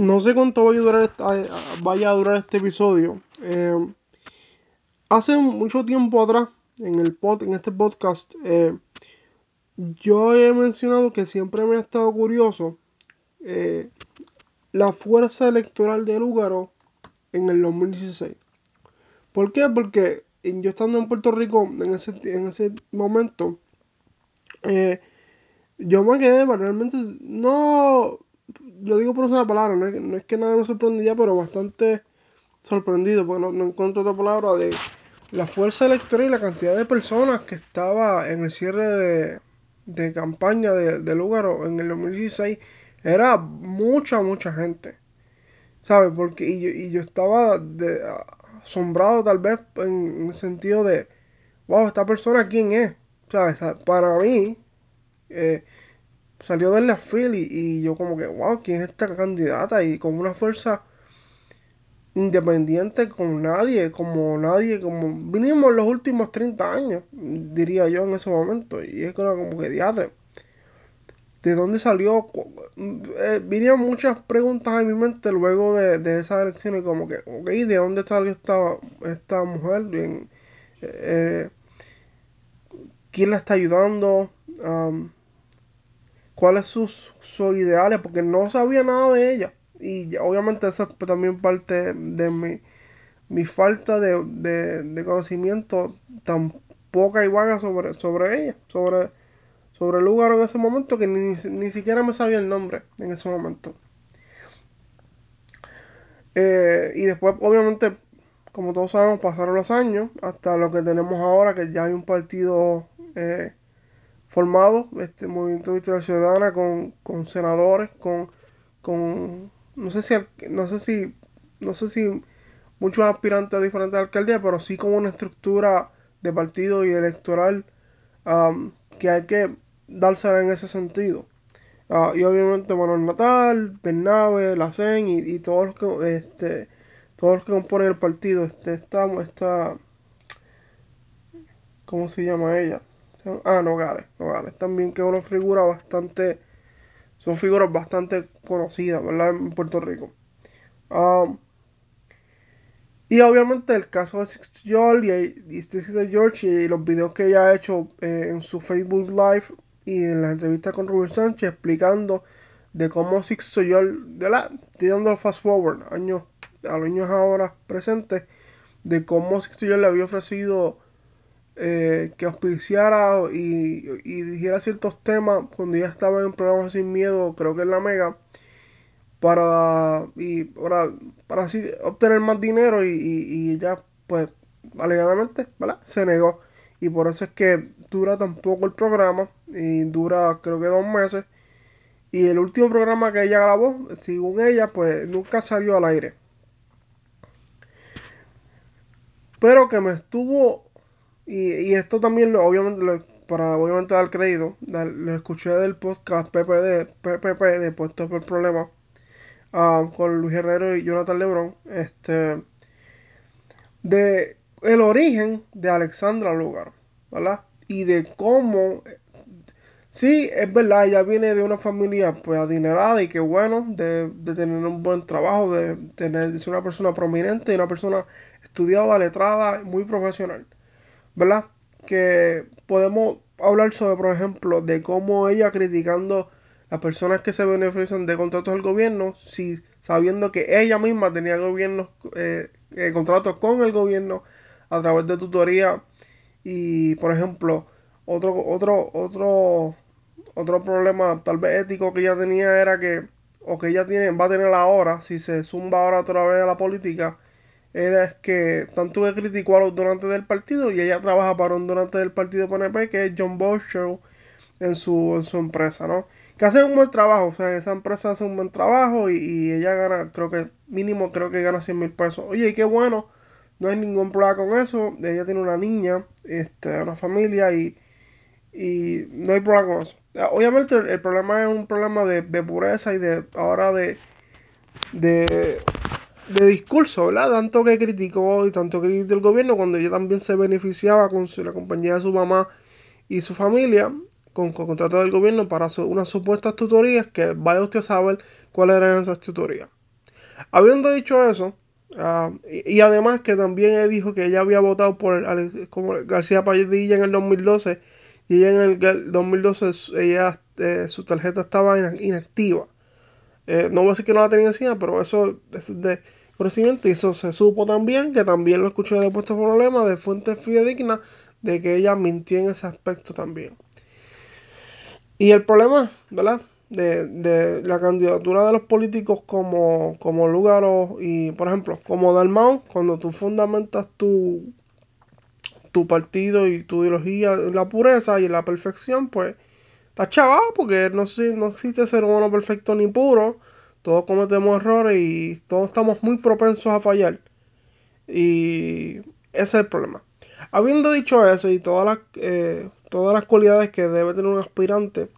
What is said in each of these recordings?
No sé cuánto vaya a durar, esta- vaya a durar este episodio. Eh, hace mucho tiempo atrás, en, el pod, en este podcast, eh, yo he mencionado que siempre me ha estado curioso eh, la fuerza electoral de Lúgaro en el 2016. ¿Por qué? Porque yo estando en Puerto Rico en ese, en ese momento, eh, yo me quedé realmente, no, lo digo por la palabra, no es, no es que nada me sorprendía, pero bastante sorprendido, porque no, no encuentro otra palabra, de la fuerza electoral y la cantidad de personas que estaba en el cierre de, de campaña de, de Lugaro en el 2016. Era mucha, mucha gente. ¿Sabes? Porque y yo, y yo estaba de, asombrado tal vez en, en el sentido de, wow, esta persona quién es. ¿Sabes? Para mí, eh, salió de la fila y, yo como que, wow, ¿quién es esta candidata? Y con una fuerza independiente con nadie, como nadie, como vinimos los últimos 30 años, diría yo en ese momento. Y es que era como que diadre. ¿De dónde salió? Eh, vinieron muchas preguntas en mi mente luego de, de esas elecciones, como que, ok, ¿de dónde salió esta, esta mujer? Bien, eh, ¿Quién la está ayudando? Um, ¿Cuáles sus, sus ideales? Porque no sabía nada de ella. Y obviamente eso es también parte de mi, mi falta de, de, de, conocimiento tan poca y vaga sobre, sobre ella, sobre, sobre el lugar en ese momento que ni, ni siquiera me sabía el nombre en ese momento. Eh, y después, obviamente, como todos sabemos, pasaron los años hasta lo que tenemos ahora, que ya hay un partido eh, formado, este Movimiento Victoria Ciudadana, con, con senadores, con, con no sé si no sé si no sé si muchos aspirantes a diferentes alcaldías, pero sí con una estructura de partido y electoral um, que hay que dársela en ese sentido. Uh, y obviamente Manuel Natal, Bernabe, Lacen y, y, todos los que este, todos los que componen el partido. Este, estamos, esta, ¿cómo se llama ella? Ah, Nogales, Nogales también que es una figura bastante, son figuras bastante conocidas, ¿verdad? En Puerto Rico. Um, y obviamente el caso de Sixto George y, y Sixto George y los videos que ella ha hecho eh, en su Facebook Live y en la entrevista con Rubén Sánchez explicando de cómo Sixto George, de dando el fast forward, años, a los años ahora presentes, de cómo Sixto George le había ofrecido eh, que auspiciara y, y, dijera ciertos temas cuando ella estaba en programas sin miedo, creo que en la Mega, para, y, para, para así obtener más dinero y, y, y ella pues alegadamente ¿verdad? se negó. Y por eso es que dura tan poco el programa y dura creo que dos meses. Y el último programa que ella grabó según ella pues nunca salió al aire. Pero que me estuvo y, y esto también lo, obviamente lo, para obviamente dar crédito lo escuché del podcast PPD PPP de Puestos por Problemas uh, con Luis Herrero y Jonathan Lebron, este, de el origen de Alexandra Lugar, ¿verdad? Y de cómo, sí, es verdad, ella viene de una familia pues adinerada y que bueno, de, de tener un buen trabajo, de tener, de ser una persona prominente y una persona estudiada, letrada, muy profesional, ¿verdad? Que podemos hablar sobre, por ejemplo, de cómo ella criticando las personas que se benefician de contratos del gobierno, si sabiendo que ella misma tenía gobiernos, eh, eh, contratos con el gobierno a través de tutoría y, por ejemplo, otro, otro, otro, otro problema tal vez ético que ella tenía era que, o que ella tiene, va a tener ahora, si se zumba ahora otra vez a la política, era que tanto que criticó a los donantes del partido y ella trabaja para un donante del partido PNP que es John Bosher en su, en su empresa, ¿no? Que hace un buen trabajo, o sea, esa empresa hace un buen trabajo y, y ella gana, creo que mínimo, creo que gana 100 mil pesos. Oye, y qué bueno, no hay ningún problema con eso. Ella tiene una niña, este, una familia y, y no hay problema con eso. Obviamente el, el problema es un problema de, de, pureza y de ahora de, de, de discurso, ¿verdad? Tanto que criticó y tanto que criticó el gobierno cuando ella también se beneficiaba con su, la compañía de su mamá y su familia con, con contrato del gobierno para unas supuestas tutorías que vaya usted a saber cuáles eran esas tutorías. Habiendo dicho eso, uh, y, además que también dijo que ella había votado por el, como García Padilla en el 2012 y ella en el 2012 ella, eh, su tarjeta estaba inactiva. Eh, no voy a decir que no la tenía encima, pero eso es de conocimiento y eso se supo también, que también lo escuché de puesto problema de fuentes fidedignas, de que ella mintió en ese aspecto también. Y el problema, ¿verdad? De, de la candidatura de los políticos como, como y, por ejemplo, como Dalmau, cuando tú fundamentas tu, tu partido y tu ideología en la pureza y en la perfección, pues está chaval, porque no, no existe ser humano perfecto ni puro. Todos cometemos errores y todos estamos muy propensos a fallar. Y ese es el problema. Habiendo dicho eso y todas las, eh, todas las cualidades que debe tener un aspirante,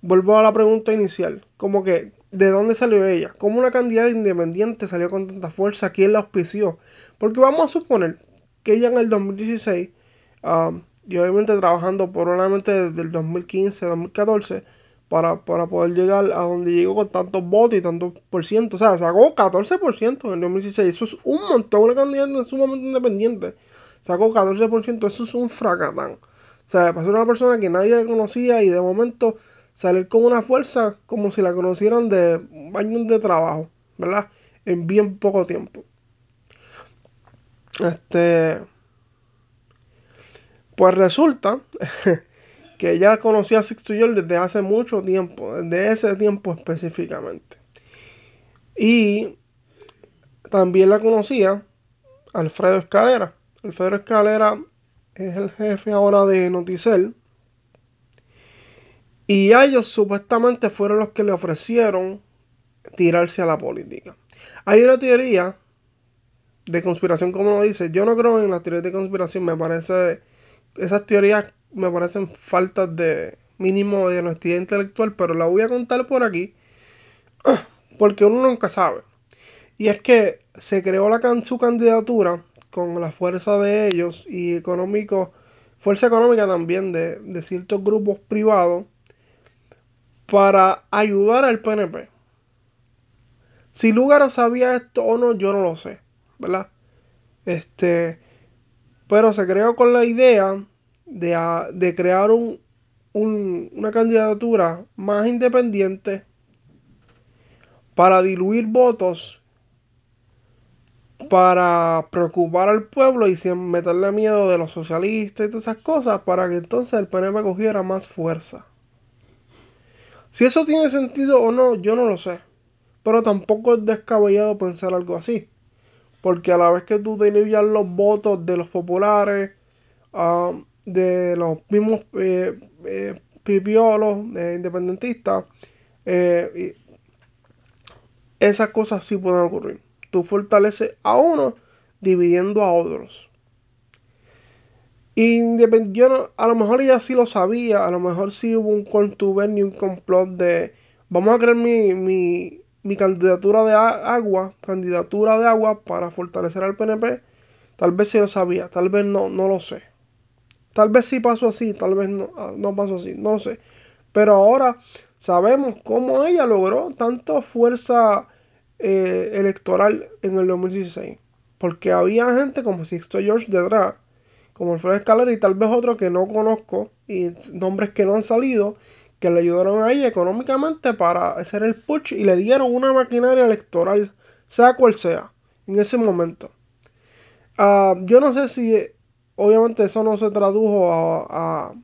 vuelvo a la pregunta inicial. Como que, ¿de dónde salió ella? ¿Cómo una candidata independiente salió con tanta fuerza? ¿Quién la auspició? Porque vamos a suponer que ella en el 2016, um, y obviamente trabajando probablemente desde el 2015, 2014, para, para, poder llegar a donde llegó con tantos votos y tantos por ciento. O sea, sacó 14% en el 2016. Eso es un montón. Una candidata sumamente independiente. Sacó 14%. Eso es un fracatán. O sea, pasó una persona que nadie le conocía y de momento salir con una fuerza como si la conocieran de años de trabajo, ¿verdad? En bien poco tiempo. Este. Pues resulta que ella conocía a Sixto George desde hace mucho tiempo, desde ese tiempo específicamente. Y también la conocía Alfredo Escalera. Alfredo Escalera es el jefe ahora de Noticel. Y ellos supuestamente fueron los que le ofrecieron tirarse a la política. Hay una teoría de conspiración, como lo dice. Yo no creo en las teorías de conspiración. Me parece. Esas teorías me parecen faltas de mínimo de honestidad intelectual. Pero la voy a contar por aquí. Porque uno nunca sabe. Y es que se creó la, su candidatura con la fuerza de ellos y económico, fuerza económica también de, de ciertos grupos privados para ayudar al PNP. Si Lugaro sabía esto o no, yo no lo sé, ¿verdad? Este, pero se creó con la idea de, de crear un, un, una candidatura más independiente para diluir votos, para preocupar al pueblo y sin meterle miedo de los socialistas y todas esas cosas, para que entonces el PNP cogiera más fuerza. Si eso tiene sentido o no, yo no lo sé. Pero tampoco es descabellado pensar algo así. Porque a la vez que tú diluyas los votos de los populares, uh, de los mismos eh, eh, pipiolos eh, independentistas, esas cosas sí pueden ocurrir. Tú fortaleces a uno dividiendo a otros. Y a lo mejor ella sí lo sabía, a lo mejor sí hubo un contubernio, un complot de vamos a crear mi, mi, mi candidatura de agua, candidatura de agua para fortalecer al PNP. Tal vez sí lo sabía, tal vez no, no lo sé. Tal vez sí pasó así, tal vez no, ah, no pasó así, no lo sé. Pero ahora sabemos cómo ella logró tanta fuerza eh, electoral en el 2016. Porque había gente como Sixto George detrás como Alfredo Escalera y tal vez otro que no conozco y nombres que no han salido que le ayudaron a ella económicamente para hacer el push y le dieron una maquinaria electoral, sea cual sea, en ese momento. Uh, yo no sé si, obviamente, eso no se tradujo a,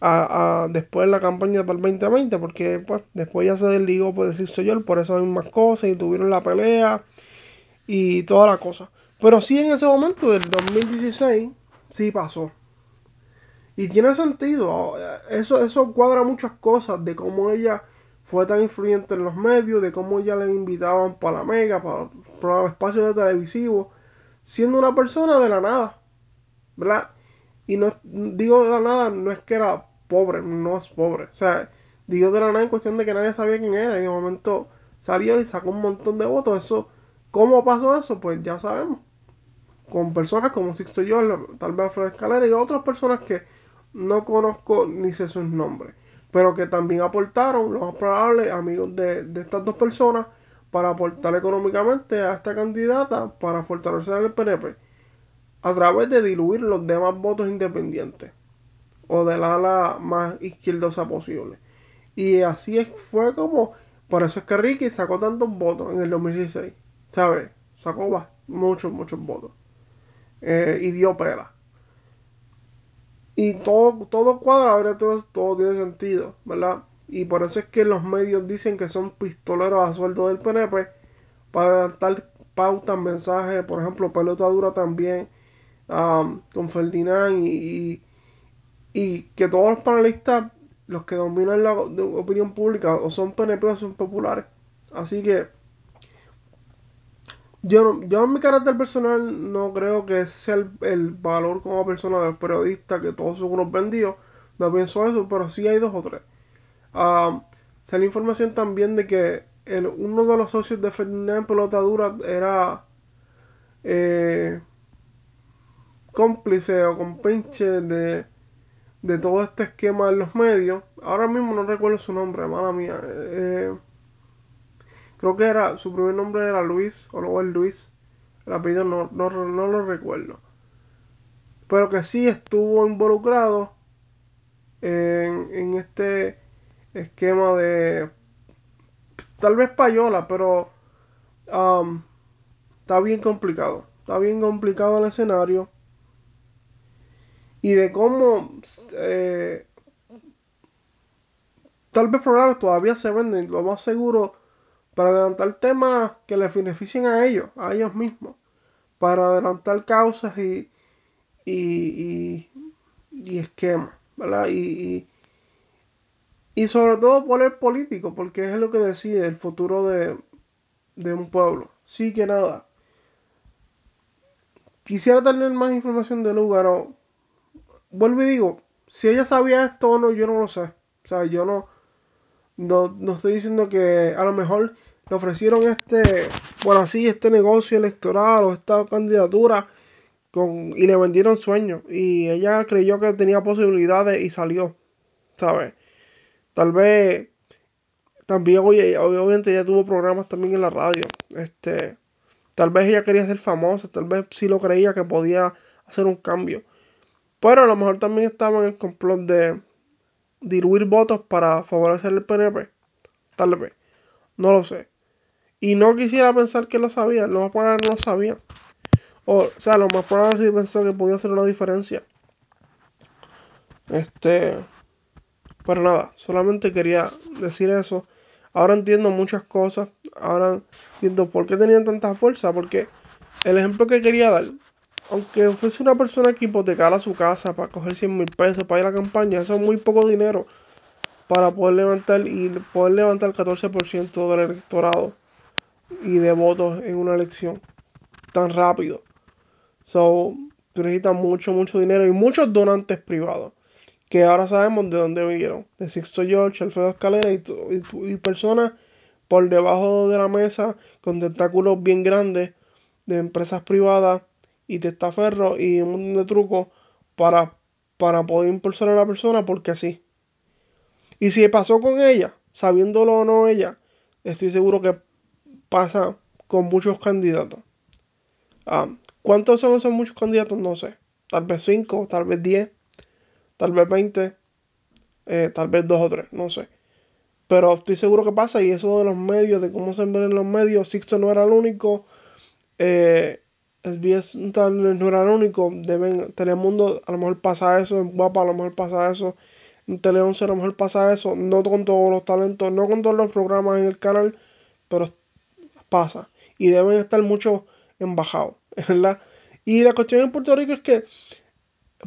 a, a, después de la campaña para el 2020, porque pues, después ya se desligó, por decir yo, por eso hay más cosas y tuvieron la pelea y toda la cosa. Pero sí en ese momento del 2016, sí pasó. Y tiene sentido. Eso, eso cuadra muchas cosas de cómo ella fue tan influyente en los medios, de cómo ella le invitaban para la mega, para, para espacios de televisivo, siendo una persona de la nada. ¿Verdad? Y no digo de la nada, no es que era pobre, no es pobre. O sea, digo de la nada en cuestión de que nadie sabía quién era. Y de momento salió y sacó un montón de votos. Eso, ¿cómo pasó eso? Pues ya sabemos con personas como Sixto yo, tal vez Alfredo Escalera y otras personas que no conozco ni sé sus nombres, pero que también aportaron, lo más probable, amigos de, de estas dos personas, para aportar económicamente a esta candidata para fortalecer al PNP a través de diluir los demás votos independientes o del ala más izquierdosa posible. Y así fue como, por eso es que Ricky sacó tantos votos en el 2016, ¿sabes? Sacó muchos, muchos votos. Eh, y dio pela. Y todo, todo cuadra, ahora todo, todo tiene sentido, ¿verdad? Y por eso es que los medios dicen que son pistoleros a sueldo del PNP para dar pautas, mensajes, por ejemplo, pelota dura también um, con Ferdinand y, y, que todos los panelistas, los que dominan la opinión pública, o son PNP o son populares. Así que yo, yo en mi carácter personal no creo que ese sea el, valor como persona del periodista, que todos son unos vendidos. No pienso eso, pero sí hay dos o tres. Uh, la información también de que el, uno de los socios de Ferdinand Pelota Dura era eh, cómplice o compinche de, de todo este esquema en los medios. Ahora mismo no recuerdo su nombre, mala mía. Eh, Creo que era, su primer nombre era Luis, o luego el Luis. El no, no, lo recuerdo. Pero que sí estuvo involucrado en, en este esquema de. Tal vez payola, pero. Um, está bien complicado. Está bien complicado el escenario. Y de cómo. Eh, tal vez programas todavía se venden. Lo más seguro para adelantar temas que les beneficien a ellos, a ellos mismos, para adelantar causas y, y, y, esquemas, ¿verdad? Y, y, sobre todo por el político, porque es lo que decide el futuro de, de un pueblo. Sí que nada. Quisiera tener más información de lugar. Vuelvo y digo, si ella sabía esto o no, yo no lo sé. O sea, yo no, no, no estoy diciendo que a lo mejor le ofrecieron este, bueno, así, este negocio electoral o esta candidatura con, y le vendieron sueños. Y ella creyó que tenía posibilidades y salió, ¿sabes? Tal vez, también, oye, obviamente ella tuvo programas también en la radio. Este, tal vez ella quería ser famosa, tal vez sí lo creía que podía hacer un cambio. Pero a lo mejor también estaba en el complot de diluir votos para favorecer el PNP. Tal vez. No lo sé. Y no quisiera pensar que lo sabía. Lo más probable no lo sabía. O, sea, lo más probable sí pensó que podía hacer una diferencia. Este. Pero nada, solamente quería decir eso. Ahora entiendo muchas cosas. Ahora entiendo por qué tenían tanta fuerza. Porque el ejemplo que quería dar, aunque fuese una persona que hipotecara su casa para coger 100 mil pesos para ir a la campaña, eso es muy poco dinero para poder levantar y poder levantar el 14% del electorado y de votos en una elección tan rápido. So, tú necesitas mucho, mucho dinero y muchos donantes privados. Que ahora sabemos de dónde vinieron. De Sixto George, Alfredo Escalera y, y, personas por debajo de la mesa con tentáculos bien grandes de empresas privadas y testaferros y un montón de trucos para, para poder impulsar a la persona porque así. Y si pasó con ella, sabiéndolo o no ella, estoy seguro que pasa con muchos candidatos. Ah, ¿Cuántos son esos muchos candidatos? No sé. Tal vez 5, tal vez 10, tal vez 20, eh, tal vez 2 o 3, no sé. Pero estoy seguro que pasa y eso de los medios, de cómo se ven en los medios, Sixto no era el único. Eh, SBS no era el único. Deben, Telemundo a lo mejor pasa eso, en Guapa a lo mejor pasa eso, en Tele 11 a lo mejor pasa eso. No con todos los talentos, no con todos los programas en el canal, pero pasa. Y deben estar muchos embajados, ¿verdad? Y la cuestión en Puerto Rico es que,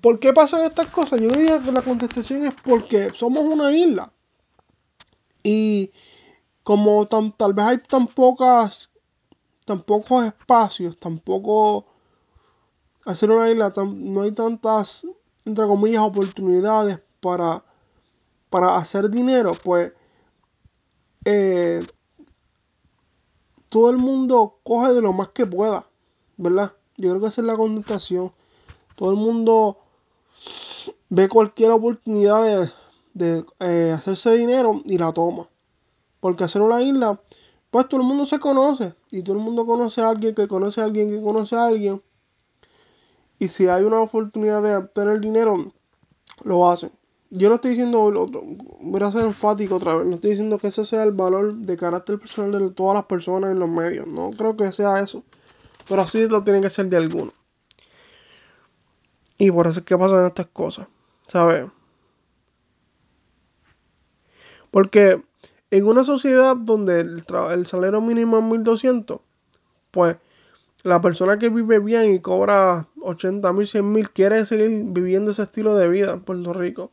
¿por qué pasan estas cosas? Yo diría que la contestación es porque somos una isla. Y como tal vez hay tan pocas, tan pocos espacios, tampoco hacer una isla, no hay tantas, entre comillas, oportunidades para, para hacer dinero, pues eh, todo el mundo coge de lo más que pueda, ¿verdad? Yo creo que esa es la contestación. Todo el mundo ve cualquier oportunidad de, eh, hacerse dinero y la toma. Porque hacer una isla, pues todo el mundo se conoce y todo el mundo conoce a alguien que conoce a alguien que conoce a alguien. Y si hay una oportunidad de obtener dinero, lo hacen. Yo no estoy diciendo, voy a ser enfático otra vez, no estoy diciendo que ese sea el valor de carácter personal de todas las personas en los medios. No creo que sea eso. Pero así lo tiene que ser de alguno. Y por eso es que pasan estas cosas, ¿sabes? Porque en una sociedad donde el, el salario mínimo es 1200, pues la persona que vive bien y cobra 80 mil, 100 mil quiere seguir viviendo ese estilo de vida en Puerto Rico.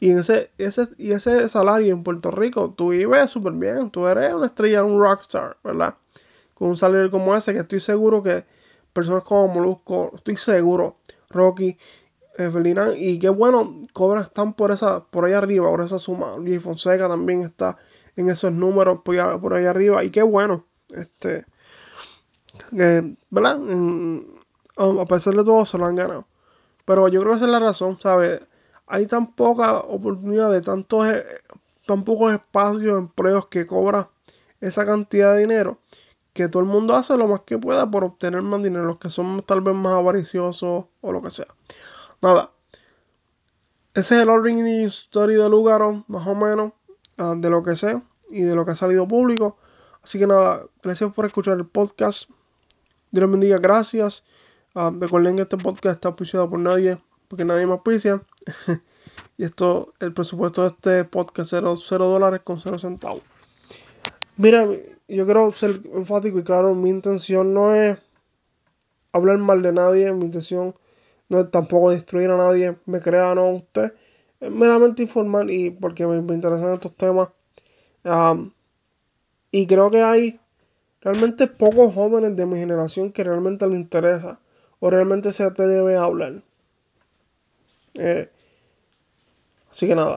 Y ese, ese, y ese salario en Puerto Rico, tú vives súper bien. Tú eres una estrella, un rockstar, ¿verdad? Con un salario como ese, que estoy seguro que personas como Molusco, estoy seguro, Rocky, Evelina, y qué bueno, cobran, están por esa, por ahí arriba, por esa suma. Luis Fonseca también está en esos números por allá, por ahí arriba, y qué bueno, este, ¿verdad? a pesar de todo se lo han ganado. Pero yo creo que esa es la razón, ¿sabes? Hay tan poca oportunidad de tantos, eh, tan pocos espacios, empleos que cobra esa cantidad de dinero que todo el mundo hace lo más que pueda por obtener más dinero, los que son tal vez más avariciosos o lo que sea. Nada. Ese es el origin story de Lugaro, más o menos, ah, de lo que sé y de lo que ha salido público. Así que nada, gracias por escuchar el podcast. Dios les bendiga, gracias. Uh, recuerden que este podcast está auspiciado por nadie, porque nadie me auspicia. y esto, el presupuesto de este podcast es 0 dólares con 0 centavos. Mira, yo quiero ser enfático y claro, mi intención no es hablar mal de nadie, mi intención no es tampoco destruir a nadie, me crea o no usted, meramente informar y porque me, interesan estos temas. Y creo que hay realmente pocos jóvenes de mi generación que realmente les interesa o realmente se atreve a hablar. Eh, así que nada.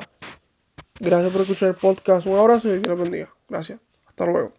Gracias por escuchar el podcast. Un abrazo y que Dios bendiga. Gracias. Hasta luego.